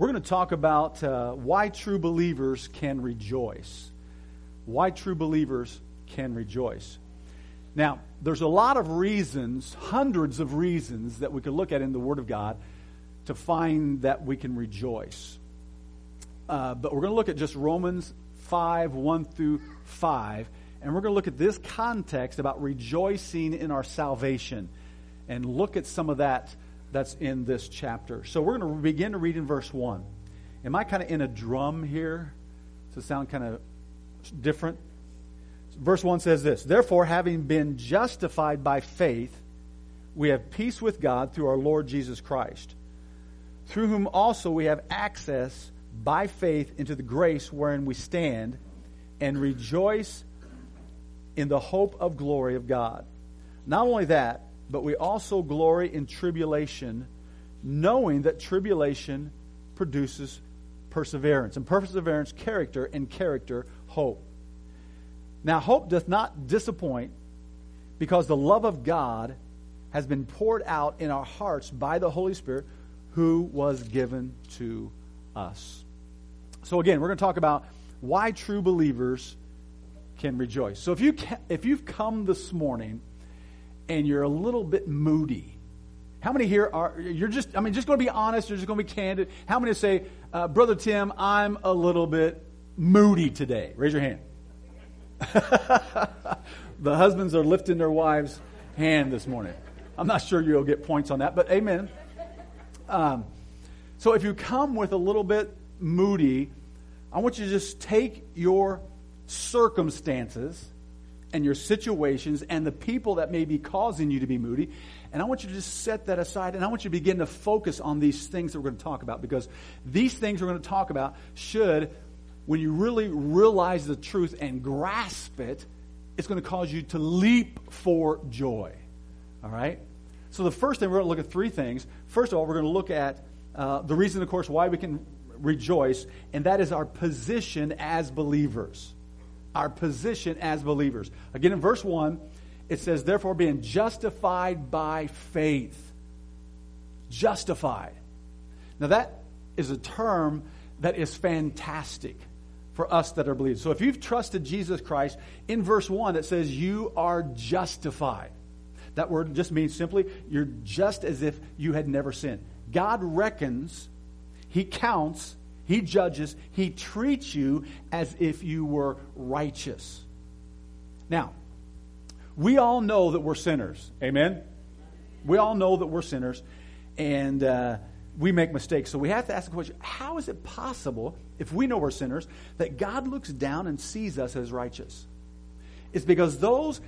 We're going to talk about uh, why true believers can rejoice. Why true believers can rejoice. Now, there's a lot of reasons, hundreds of reasons that we could look at in the Word of God to find that we can rejoice. Uh, but we're going to look at just Romans 5, 1 through 5. And we're going to look at this context about rejoicing in our salvation and look at some of that that's in this chapter. So we're going to begin to read in verse 1. Am I kind of in a drum here? It sound kind of different? Verse 1 says this Therefore, having been justified by faith, we have peace with God through our Lord Jesus Christ, through whom also we have access by faith into the grace wherein we stand and rejoice in the hope of glory of God. Not only that, but we also glory in tribulation, knowing that tribulation produces perseverance, and perseverance, character, and character, hope. Now, hope doth not disappoint because the love of God has been poured out in our hearts by the Holy Spirit who was given to us. So, again, we're going to talk about why true believers can rejoice. So, if, you if you've come this morning and you're a little bit moody, how many here are, you're just, I mean, just going to be honest, you're just going to be candid. How many say, uh, Brother Tim, I'm a little bit moody today? Raise your hand. the husbands are lifting their wives' hand this morning. I'm not sure you'll get points on that, but amen. Um, so if you come with a little bit moody, I want you to just take your circumstances and your situations and the people that may be causing you to be moody, and I want you to just set that aside and I want you to begin to focus on these things that we're going to talk about because these things we're going to talk about should when you really realize the truth and grasp it, it's going to cause you to leap for joy. All right? So, the first thing, we're going to look at three things. First of all, we're going to look at uh, the reason, of course, why we can rejoice, and that is our position as believers. Our position as believers. Again, in verse 1, it says, Therefore, being justified by faith. Justified. Now, that is a term that is fantastic for us that are believers. So if you've trusted Jesus Christ, in verse 1 it says you are justified. That word just means simply you're just as if you had never sinned. God reckons, He counts, He judges, He treats you as if you were righteous. Now, we all know that we're sinners. Amen? We all know that we're sinners. And uh, we make mistakes. So we have to ask the question how is it possible, if we know we're sinners, that God looks down and sees us as righteous? It's because those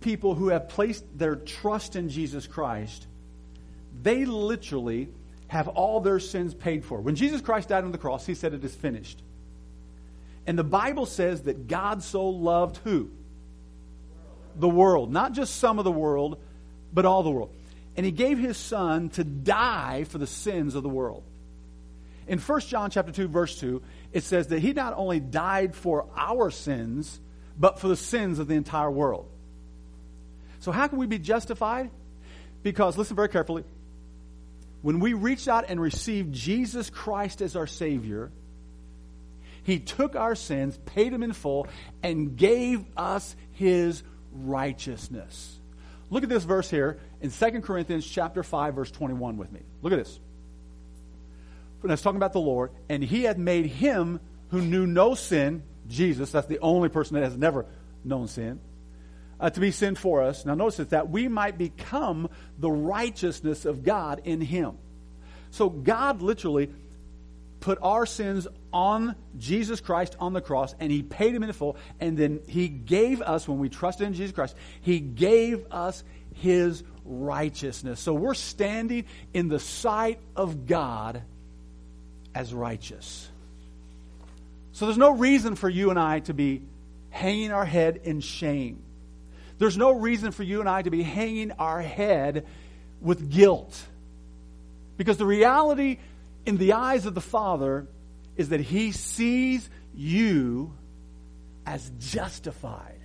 people who have placed their trust in Jesus Christ, they literally have all their sins paid for. When Jesus Christ died on the cross, he said, It is finished. And the Bible says that God so loved who? The world. Not just some of the world, but all the world and he gave his son to die for the sins of the world. In 1 John chapter 2 verse 2, it says that he not only died for our sins, but for the sins of the entire world. So how can we be justified? Because listen very carefully, when we reached out and received Jesus Christ as our savior, he took our sins, paid them in full, and gave us his righteousness. Look at this verse here in 2 Corinthians chapter 5 verse 21 with me. Look at this. When it's talking about the Lord, and he had made him who knew no sin, Jesus, that's the only person that has never known sin, uh, to be sin for us. Now notice this, that we might become the righteousness of God in him. So God literally put our sins on Jesus Christ on the cross, and He paid them in full, and then He gave us, when we trusted in Jesus Christ, He gave us His righteousness. So we're standing in the sight of God as righteous. So there's no reason for you and I to be hanging our head in shame. There's no reason for you and I to be hanging our head with guilt. Because the reality in the eyes of the Father is that He sees you as justified.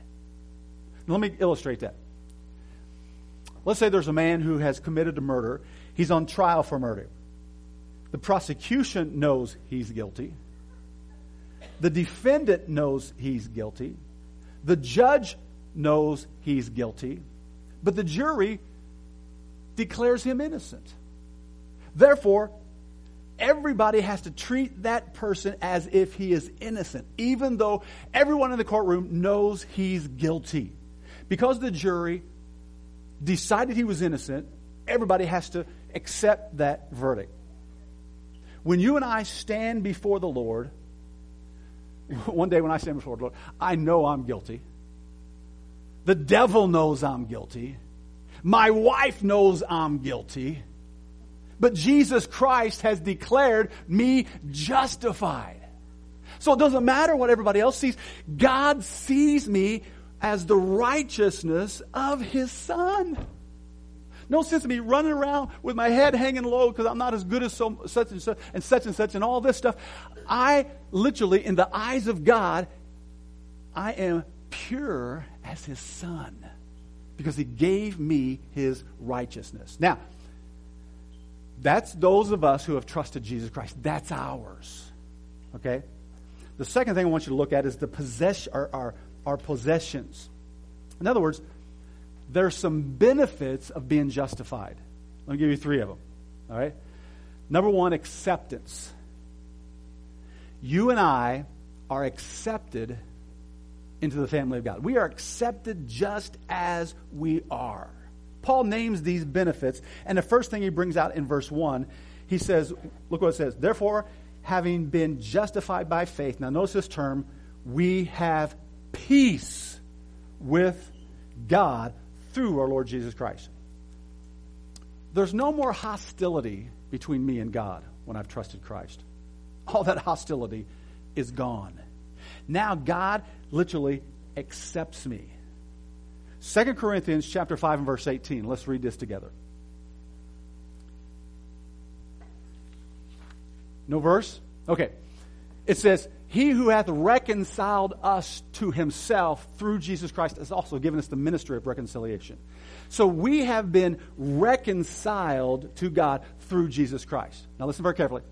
Now, let me illustrate that. Let's say there's a man who has committed a murder. He's on trial for murder. The prosecution knows he's guilty. The defendant knows he's guilty. The judge knows he's guilty. But the jury declares him innocent. Therefore, everybody has to treat that person as if he is innocent, even though everyone in the courtroom knows he's guilty. Because the jury decided he was innocent, everybody has to accept that verdict. When you and I stand before the Lord, one day when I stand before the Lord, I know I'm guilty. The devil knows I'm guilty. My wife knows I'm guilty. But Jesus Christ has declared me justified. So it doesn't matter what everybody else sees. God sees me as the righteousness of his son. No sense of me running around with my head hanging low because I'm not as good as so, such and such and such and such and all this stuff. I literally, in the eyes of God, I am pure as his son because he gave me his righteousness. Now, that's those of us who have trusted Jesus Christ. That's ours. Okay? The second thing I want you to look at is the possess, our, our, our possessions. In other words, there's some benefits of being justified. Let me give you three of them. All right? Number one, acceptance. You and I are accepted into the family of God. We are accepted just as we are. Paul names these benefits, and the first thing he brings out in verse 1, he says, look what it says, therefore, having been justified by faith, now notice this term, we have peace with God through our Lord Jesus Christ. There's no more hostility between me and God when I've trusted Christ. All that hostility is gone. Now God literally accepts me. 2 Corinthians chapter 5 and verse 18. Let's read this together. No verse? Okay. It says, He who hath reconciled us to himself through Jesus Christ has also given us the ministry of reconciliation. So we have been reconciled to God through Jesus Christ. Now listen very carefully.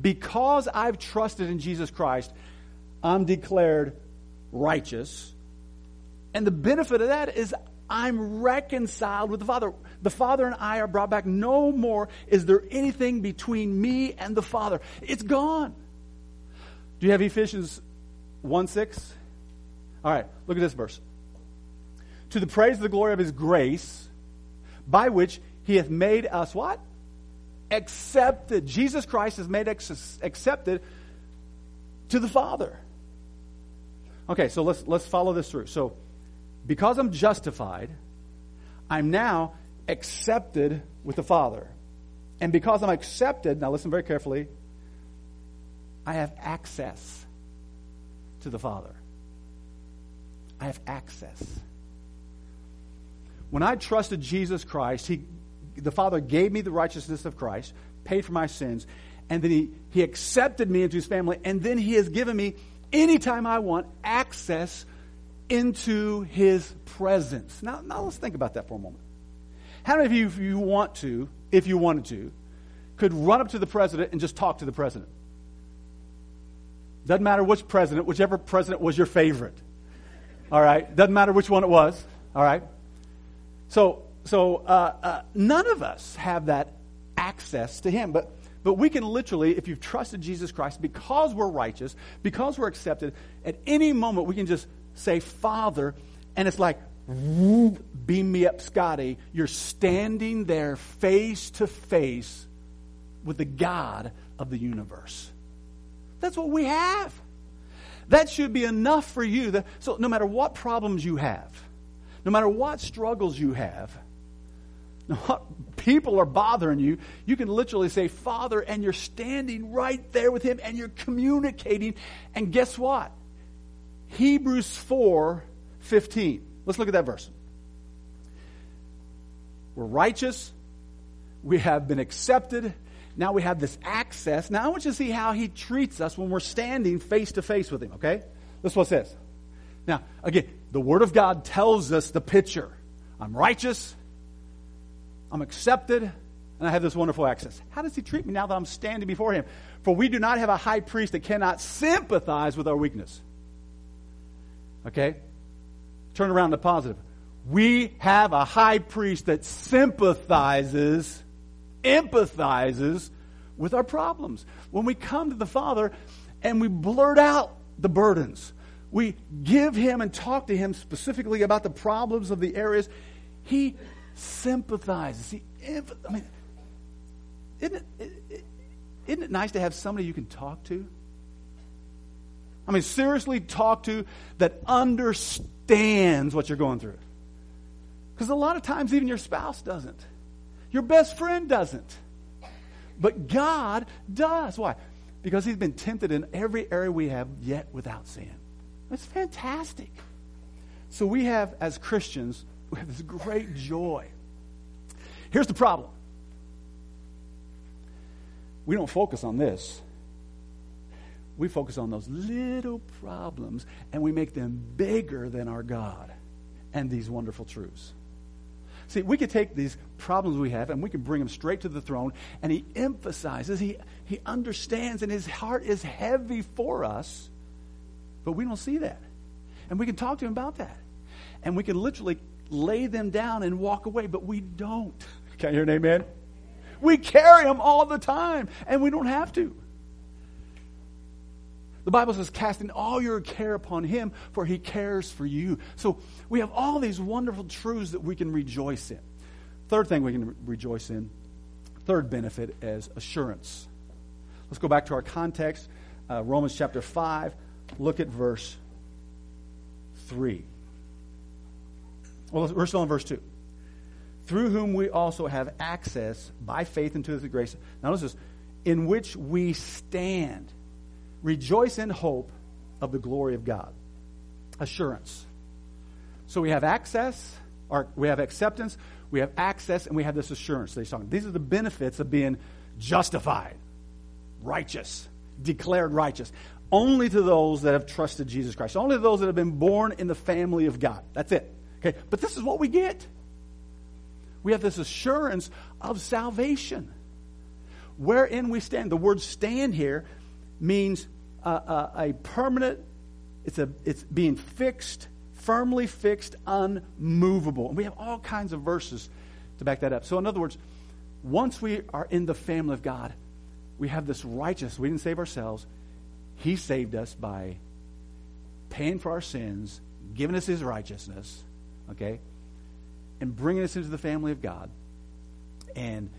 Because I've trusted in Jesus Christ, I'm declared righteous. And the benefit of that is I'm reconciled with the Father. The Father and I are brought back. No more is there anything between me and the Father. It's gone. Do you have Ephesians 1 6? All right, look at this verse. To the praise of the glory of his grace, by which he hath made us what? Accepted. Jesus Christ has made us accepted to the Father. Okay, so let's let's follow this through. So because I'm justified, I'm now accepted with the Father. And because I'm accepted, now listen very carefully, I have access to the Father. I have access. When I trusted Jesus Christ, he, the Father gave me the righteousness of Christ, paid for my sins, and then he, he accepted me into his family, and then he has given me, anytime I want, access into his presence. Now, now let's think about that for a moment. How many of you, if you want to, if you wanted to, could run up to the president and just talk to the president? Doesn't matter which president, whichever president was your favorite. All right? Doesn't matter which one it was. All right? So, so uh, uh, none of us have that access to him. But, but we can literally, if you've trusted Jesus Christ, because we're righteous, because we're accepted, at any moment we can just say, Father, and it's like, beam me up, Scotty. You're standing there face to face with the God of the universe. That's what we have. That should be enough for you. So, no matter what problems you have, no matter what struggles you have, what people are bothering you, you can literally say, Father, and you're standing right there with Him and you're communicating. And guess what? Hebrews 4 15. Let's look at that verse. We're righteous. We have been accepted. Now we have this access. Now I want you to see how he treats us when we're standing face to face with him, okay? That's what it says. Now, again, the Word of God tells us the picture. I'm righteous. I'm accepted. And I have this wonderful access. How does he treat me now that I'm standing before him? For we do not have a high priest that cannot sympathize with our weakness. Okay? Turn around to positive. We have a high priest that sympathizes, empathizes with our problems. When we come to the Father and we blurt out the burdens, we give Him and talk to Him specifically about the problems of the areas, He sympathizes. He, I mean, isn't it, isn't it nice to have somebody you can talk to? I mean, seriously talk to that understands what you're going through. Because a lot of times, even your spouse doesn't. Your best friend doesn't. But God does. Why? Because He's been tempted in every area we have, yet without sin. That's fantastic. So we have, as Christians, we have this great joy. Here's the problem we don't focus on this. We focus on those little problems and we make them bigger than our God and these wonderful truths. See, we could take these problems we have and we can bring them straight to the throne, and he emphasizes, he, he understands, and his heart is heavy for us, but we don't see that. And we can talk to him about that. And we can literally lay them down and walk away, but we don't. Can I hear an amen? We carry them all the time, and we don't have to. The Bible says, casting all your care upon him, for he cares for you. So we have all these wonderful truths that we can rejoice in. Third thing we can rejoice in, third benefit is assurance. Let's go back to our context, uh, Romans chapter 5. Look at verse 3. Well, we're still in verse 2 through whom we also have access by faith into the grace. Now, notice this in which we stand. Rejoice in hope of the glory of God. Assurance. So we have access, or we have acceptance, we have access, and we have this assurance. These are the benefits of being justified, righteous, declared righteous. Only to those that have trusted Jesus Christ. Only to those that have been born in the family of God. That's it. Okay? But this is what we get we have this assurance of salvation. Wherein we stand. The word stand here means a, a, a permanent, it's, a, it's being fixed, firmly fixed, unmovable. And we have all kinds of verses to back that up. So, in other words, once we are in the family of God, we have this righteousness. We didn't save ourselves. He saved us by paying for our sins, giving us his righteousness. Okay? and bringing us into the family of God. And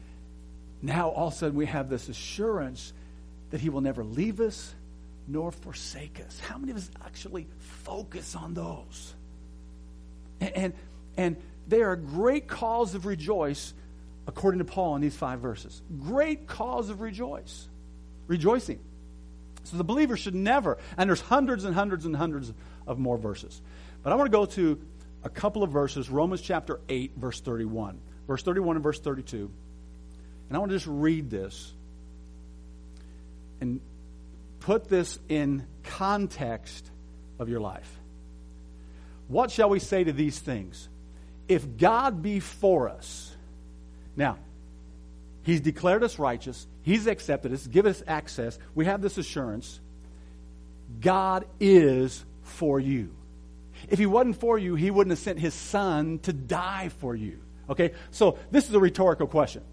now all of a sudden we have this assurance that He will never leave us nor forsake us. How many of us actually focus on those? And, and, and they are a great cause of rejoice, according to Paul in these five verses. Great cause of rejoice. Rejoicing. So the believer should never, and there's hundreds and hundreds and hundreds of more verses. But I want to go to a couple of verses, Romans chapter 8, verse 31. Verse 31 and verse 32. And I want to just read this and put this in context of your life. What shall we say to these things? If God be for us, now, He's declared us righteous, He's accepted us, given us access, we have this assurance. God is for you. If he wasn't for you, he wouldn't have sent his son to die for you. Okay? So this is a rhetorical question.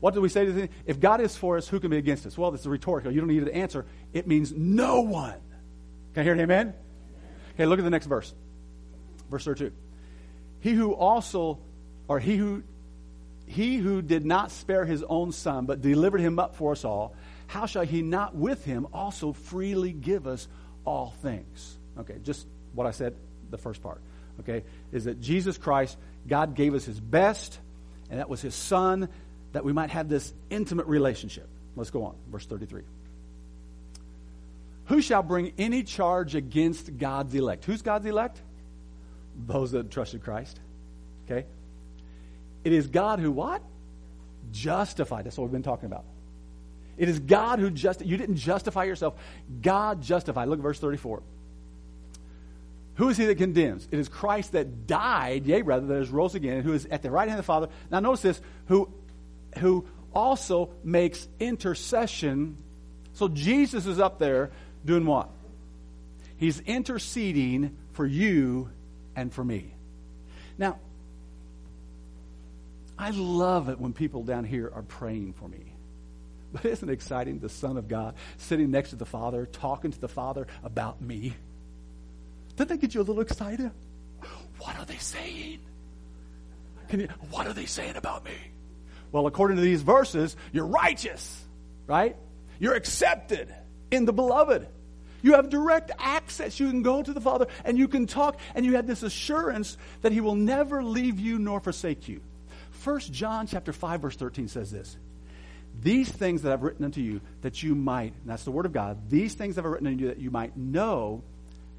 What do we say to the If God is for us, who can be against us? Well, this is rhetorical. You don't need an answer. It means no one. Can I hear an amen? Okay, look at the next verse. Verse 32. He who also, or he who he who did not spare his own son, but delivered him up for us all, how shall he not with him also freely give us all things? Okay, just what I said the first part, okay, is that Jesus Christ, God gave us his best, and that was his son, that we might have this intimate relationship. Let's go on. Verse 33. Who shall bring any charge against God's elect? Who's God's elect? Those that trusted Christ. Okay? It is God who what? Justified. That's what we've been talking about. It is God who just you didn't justify yourself. God justified. Look at verse 34. Who is he that condemns? It is Christ that died, yea, rather, that is rose again, who is at the right hand of the Father. Now, notice this, who who also makes intercession. So Jesus is up there doing what? He's interceding for you and for me. Now, I love it when people down here are praying for me. But isn't it exciting? The Son of God sitting next to the Father, talking to the Father about me. Doesn't that get you a little excited? What are they saying? Can you, what are they saying about me? Well, according to these verses, you're righteous, right? You're accepted in the beloved. You have direct access. You can go to the Father and you can talk, and you have this assurance that He will never leave you nor forsake you. First John chapter 5, verse 13 says this. These things that I've written unto you that you might, that's the word of God, these things that I've written unto you that you might know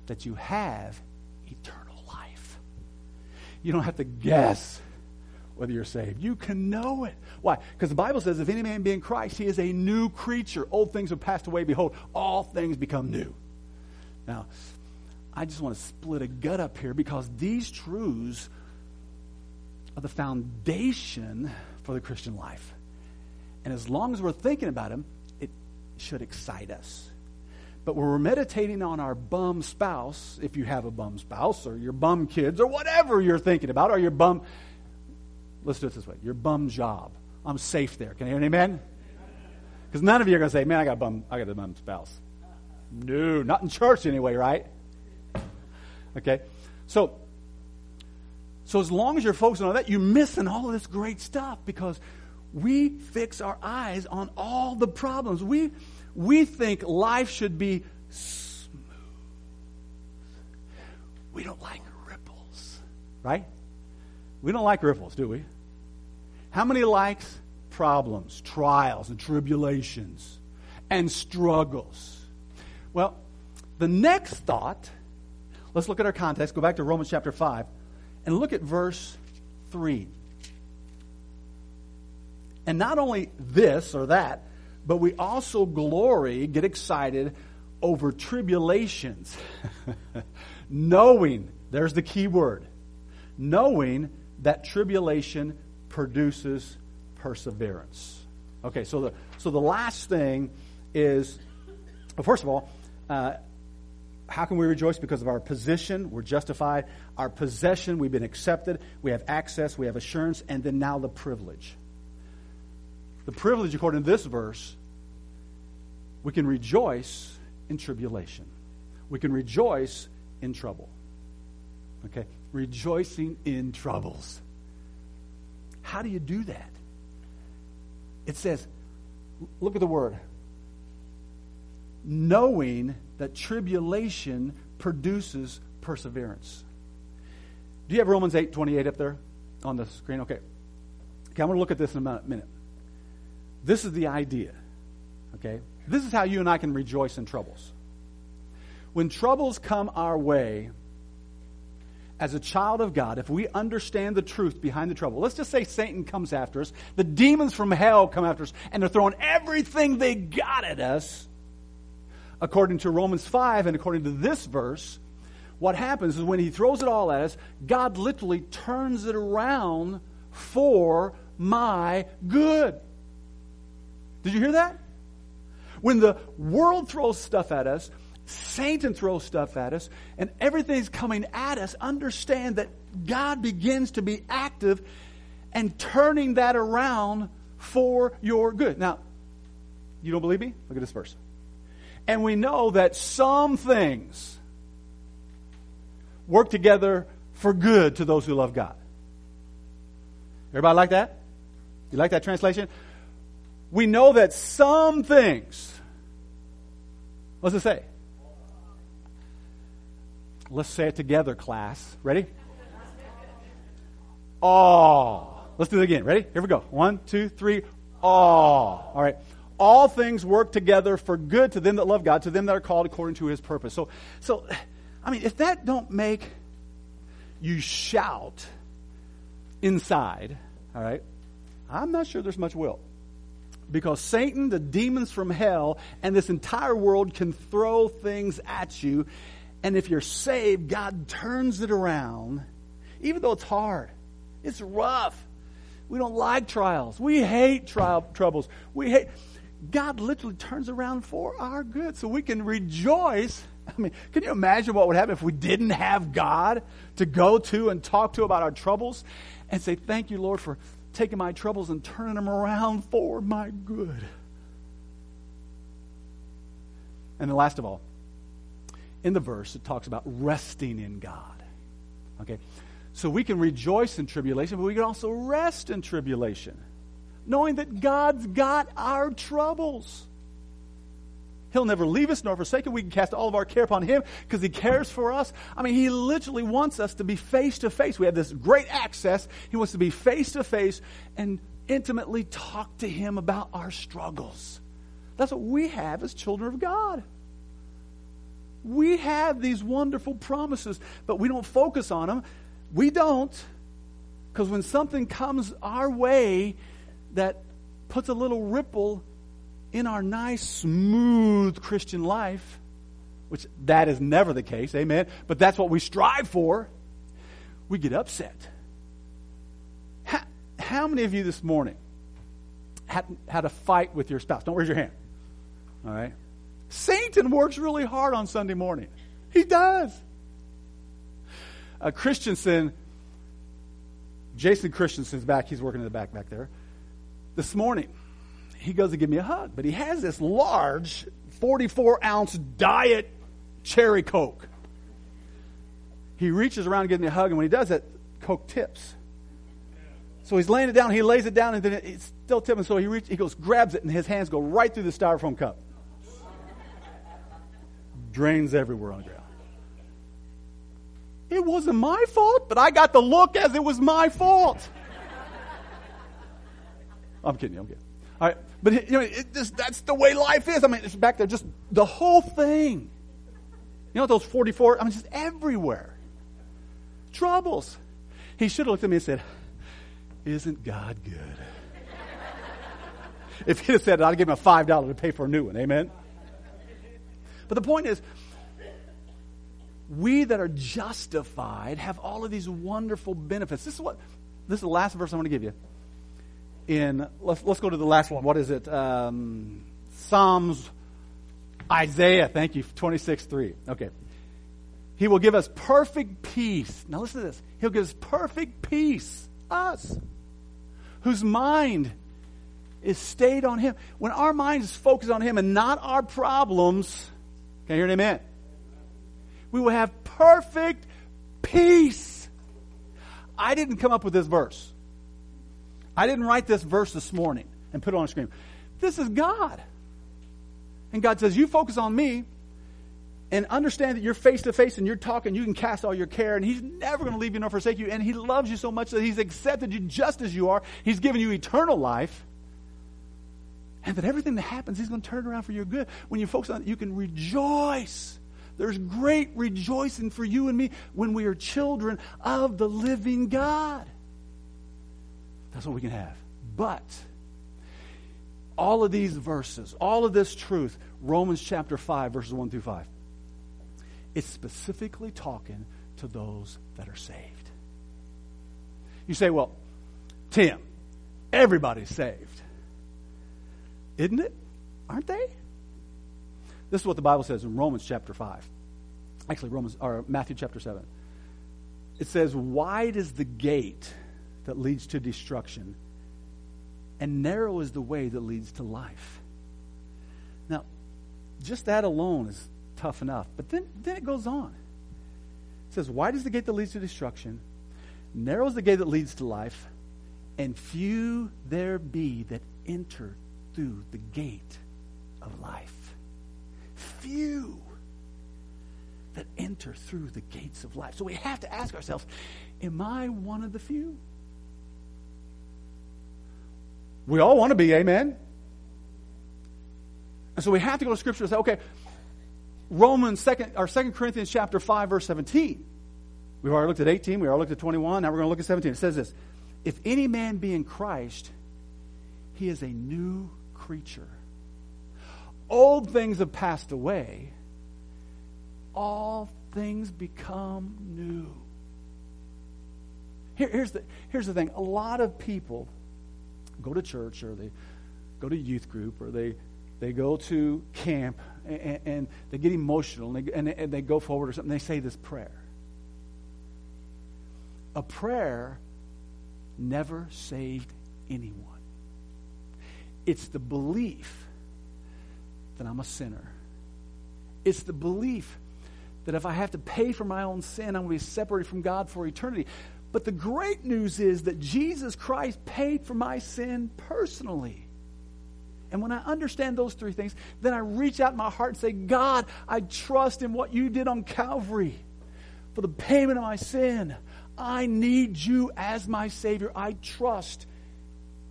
that you have eternal life. You don't have to guess whether you're saved. You can know it. Why? Because the Bible says, if any man be in Christ, he is a new creature. Old things have passed away. Behold, all things become new. Now, I just want to split a gut up here because these truths are the foundation for the Christian life. And as long as we're thinking about them, it should excite us. But when we're meditating on our bum spouse, if you have a bum spouse, or your bum kids, or whatever you're thinking about, or your bum, let's do it this way your bum job. I'm safe there. Can I hear an amen? Because none of you are going to say, man, I got a bum, I got a bum spouse. No, not in church anyway, right? Okay. So, so as long as you're focusing on that, you're missing all of this great stuff because we fix our eyes on all the problems. We, we think life should be smooth. We don't like ripples, right? We don't like ripples, do we? How many likes problems, trials, and tribulations and struggles? Well, the next thought, let's look at our context, go back to Romans chapter 5, and look at verse 3. And not only this or that, but we also glory, get excited over tribulations. knowing, there's the key word, knowing that tribulation produces perseverance. Okay, so the, so the last thing is, well, first of all, uh, how can we rejoice? Because of our position, we're justified. Our possession, we've been accepted. We have access, we have assurance, and then now the privilege. The privilege, according to this verse, we can rejoice in tribulation. We can rejoice in trouble. Okay? Rejoicing in troubles. How do you do that? It says, look at the word. Knowing that tribulation produces perseverance. Do you have Romans 8 28 up there on the screen? Okay. Okay, I'm going to look at this in a minute. This is the idea. Okay? This is how you and I can rejoice in troubles. When troubles come our way, as a child of God, if we understand the truth behind the trouble, let's just say Satan comes after us, the demons from hell come after us, and they're throwing everything they got at us, according to Romans 5 and according to this verse, what happens is when he throws it all at us, God literally turns it around for my good. Did you hear that? When the world throws stuff at us, Satan throws stuff at us, and everything's coming at us, understand that God begins to be active and turning that around for your good. Now, you don't believe me? Look at this verse. And we know that some things work together for good to those who love God. Everybody like that? You like that translation? We know that some things, what's it say? Let's say it together, class. Ready? All. Let's do it again. Ready? Here we go. One, two, three. All. All right. All things work together for good to them that love God, to them that are called according to His purpose. So, so, I mean, if that don't make you shout inside, all right, I'm not sure there's much will. Because Satan, the demons from hell, and this entire world can throw things at you and if you're saved, God turns it around, even though it's hard, it's rough. We don't like trials. We hate trial troubles. We hate God literally turns around for our good so we can rejoice. I mean, can you imagine what would happen if we didn't have God to go to and talk to about our troubles and say, Thank you, Lord, for taking my troubles and turning them around for my good? And then, last of all, in the verse, it talks about resting in God. Okay? So we can rejoice in tribulation, but we can also rest in tribulation, knowing that God's got our troubles. He'll never leave us nor forsake us. We can cast all of our care upon Him because He cares for us. I mean, He literally wants us to be face to face. We have this great access. He wants to be face to face and intimately talk to Him about our struggles. That's what we have as children of God. We have these wonderful promises, but we don't focus on them. We don't, because when something comes our way that puts a little ripple in our nice, smooth Christian life, which that is never the case, amen, but that's what we strive for, we get upset. How, how many of you this morning had, had a fight with your spouse? Don't raise your hand. All right? Satan works really hard on Sunday morning. He does. Uh, Christensen, Jason Christensen's back. He's working in the back back there. This morning, he goes to give me a hug, but he has this large 44 ounce diet cherry Coke. He reaches around to give me a hug, and when he does it, Coke tips. So he's laying it down, he lays it down, and then it's still tipping. So he, he goes, grabs it, and his hands go right through the styrofoam cup drains everywhere on the ground. It wasn't my fault, but I got the look as it was my fault. I'm kidding I'm kidding. All right, but you know, it just, that's the way life is. I mean, it's back there, just the whole thing. You know, those 44, I mean, just everywhere. Troubles. He should have looked at me and said, Isn't God good? if he'd have said it, I'd give him a $5 to pay for a new one. Amen? But the point is, we that are justified have all of these wonderful benefits. This is what this is the last verse I want to give you. In let's let's go to the last one. What is it? Um, Psalms, Isaiah. Thank you. Twenty six three. Okay. He will give us perfect peace. Now listen to this. He'll give us perfect peace. Us, whose mind is stayed on Him. When our mind is focused on Him and not our problems can I hear an amen? We will have perfect peace. I didn't come up with this verse. I didn't write this verse this morning and put it on a screen. This is God. And God says, You focus on me and understand that you're face to face and you're talking, you can cast all your care, and He's never going to leave you nor forsake you. And He loves you so much that He's accepted you just as you are. He's given you eternal life. And that everything that happens, He's going to turn around for your good. When you focus on it, you can rejoice. There's great rejoicing for you and me when we are children of the living God. That's what we can have. But all of these verses, all of this truth, Romans chapter 5, verses 1 through 5, it's specifically talking to those that are saved. You say, well, Tim, everybody's saved. Isn't it? Aren't they? This is what the Bible says in Romans chapter 5. Actually, Romans or Matthew chapter 7. It says, Wide is the gate that leads to destruction, and narrow is the way that leads to life. Now, just that alone is tough enough. But then, then it goes on. It says, Wide is the gate that leads to destruction, narrow is the gate that leads to life, and few there be that enter through the gate of life. Few that enter through the gates of life. So we have to ask ourselves Am I one of the few? We all want to be, amen? And so we have to go to Scripture and say, okay, Romans, second, or 2 Corinthians chapter 5, verse 17. We've already looked at 18, we already looked at 21, now we're going to look at 17. It says this If any man be in Christ, he is a new creature. Old things have passed away, all things become new. Here, here's, the, here's the thing a lot of people go to church or they go to youth group or they, they go to camp and, and they get emotional and they, and, and they go forward or something. They say this prayer. A prayer never saved anyone. It's the belief that I'm a sinner. It's the belief that if I have to pay for my own sin, I'm going to be separated from God for eternity. But the great news is that Jesus Christ paid for my sin personally. And when I understand those three things, then I reach out in my heart and say, God, I trust in what you did on Calvary for the payment of my sin. I need you as my Savior. I trust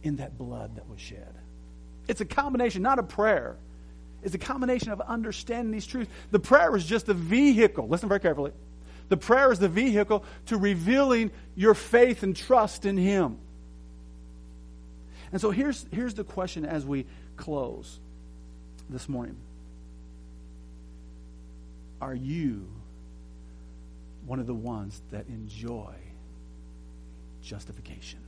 in that blood that was shed. It's a combination, not a prayer. It's a combination of understanding these truths. The prayer is just a vehicle. Listen very carefully. The prayer is the vehicle to revealing your faith and trust in Him. And so here's, here's the question as we close this morning Are you one of the ones that enjoy justification?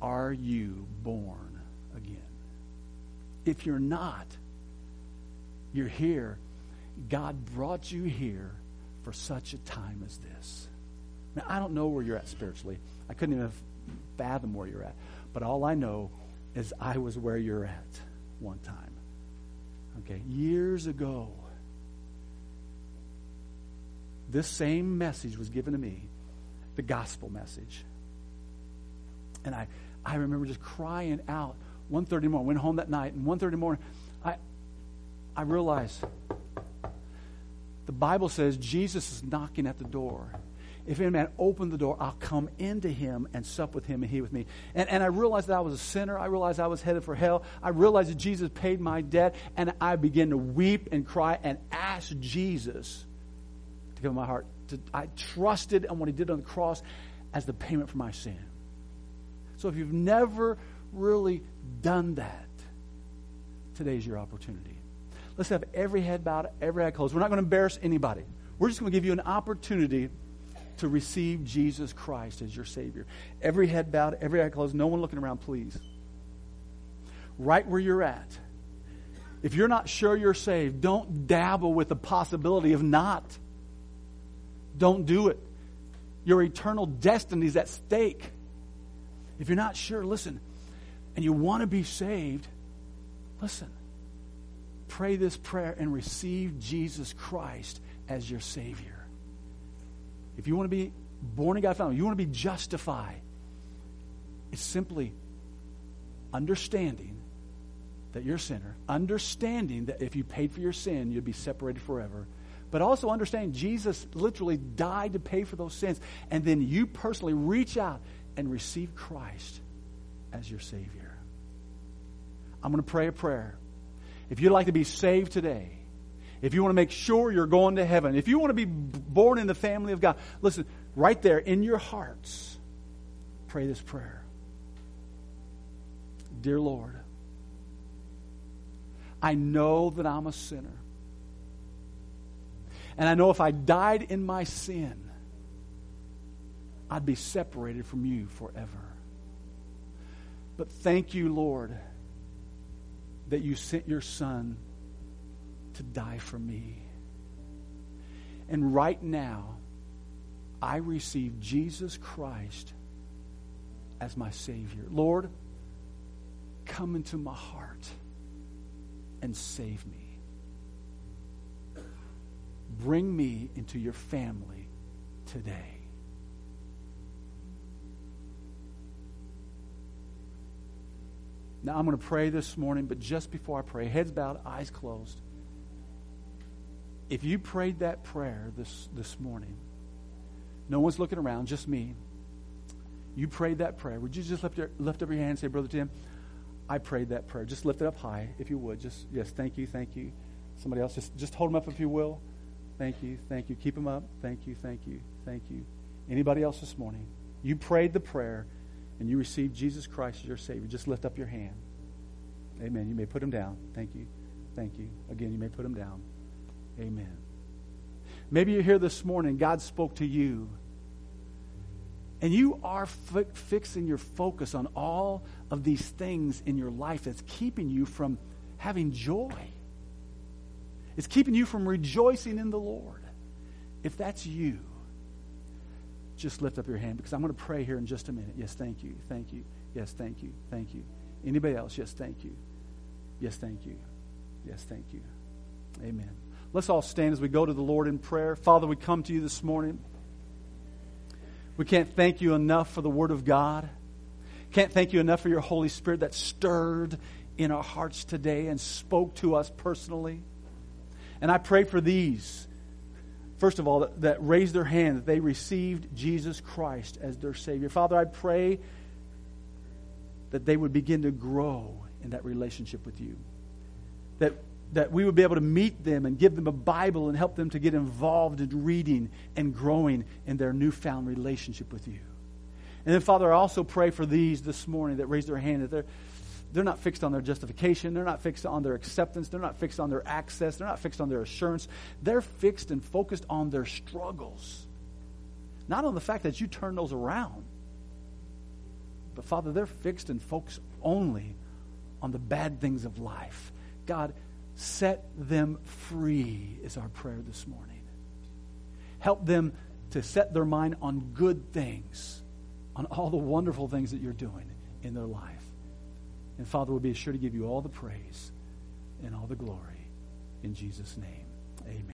Are you born again? If you're not, you're here. God brought you here for such a time as this. Now, I don't know where you're at spiritually. I couldn't even fathom where you're at. But all I know is I was where you're at one time. Okay, years ago, this same message was given to me, the gospel message. And I, I remember just crying out 1.30 in the morning. Went home that night, and 1.30 in morning, I, I realized the Bible says Jesus is knocking at the door. If any man open the door, I'll come into him and sup with him and he with me. And, and I realized that I was a sinner. I realized I was headed for hell. I realized that Jesus paid my debt. And I began to weep and cry and ask Jesus to in my heart. To, I trusted in what he did on the cross as the payment for my sin. So if you've never really done that, today's your opportunity. Let's have every head bowed, every head closed. We're not going to embarrass anybody. We're just going to give you an opportunity to receive Jesus Christ as your Savior. Every head bowed, every eye closed, no one looking around, please. Right where you're at. If you're not sure you're saved, don't dabble with the possibility of not. Don't do it. Your eternal destiny is at stake. If you're not sure, listen, and you want to be saved, listen. Pray this prayer and receive Jesus Christ as your Savior. If you want to be born again, family, you want to be justified, it's simply understanding that you're a sinner, understanding that if you paid for your sin, you'd be separated forever. But also understanding Jesus literally died to pay for those sins. And then you personally reach out and receive Christ as your Savior. I'm going to pray a prayer. If you'd like to be saved today, if you want to make sure you're going to heaven, if you want to be born in the family of God, listen, right there in your hearts, pray this prayer. Dear Lord, I know that I'm a sinner. And I know if I died in my sin, I'd be separated from you forever. But thank you, Lord, that you sent your Son to die for me. And right now, I receive Jesus Christ as my Savior. Lord, come into my heart and save me. Bring me into your family today. Now, I'm going to pray this morning, but just before I pray, heads bowed, eyes closed. If you prayed that prayer this, this morning, no one's looking around, just me. You prayed that prayer. Would you just lift, your, lift up your hand and say, Brother Tim, I prayed that prayer. Just lift it up high, if you would. Just, yes, thank you, thank you. Somebody else, just, just hold them up if you will. Thank you, thank you. Keep them up. Thank you, thank you, thank you. Anybody else this morning? You prayed the prayer and you received Jesus Christ as your Savior. Just lift up your hand. Amen. You may put them down. Thank you. Thank you. Again, you may put them down. Amen. Maybe you're here this morning, God spoke to you, and you are fi- fixing your focus on all of these things in your life that's keeping you from having joy. It's keeping you from rejoicing in the Lord. If that's you, just lift up your hand because I'm going to pray here in just a minute. Yes, thank you. Thank you. Yes, thank you. Thank you. Anybody else? Yes, thank you. Yes, thank you. Yes, thank you. Amen. Let's all stand as we go to the Lord in prayer. Father, we come to you this morning. We can't thank you enough for the Word of God. Can't thank you enough for your Holy Spirit that stirred in our hearts today and spoke to us personally. And I pray for these, first of all, that, that raised their hand, that they received Jesus Christ as their Savior. Father, I pray that they would begin to grow in that relationship with you. That, that we would be able to meet them and give them a Bible and help them to get involved in reading and growing in their newfound relationship with you. And then, Father, I also pray for these this morning that raised their hand that they're, they're not fixed on their justification. They're not fixed on their acceptance. They're not fixed on their access. They're not fixed on their assurance. They're fixed and focused on their struggles. Not on the fact that you turn those around. But Father, they're fixed and focused only on the bad things of life. God, set them free is our prayer this morning. Help them to set their mind on good things, on all the wonderful things that you're doing in their life. And Father, we'll be sure to give you all the praise and all the glory. In Jesus' name, amen.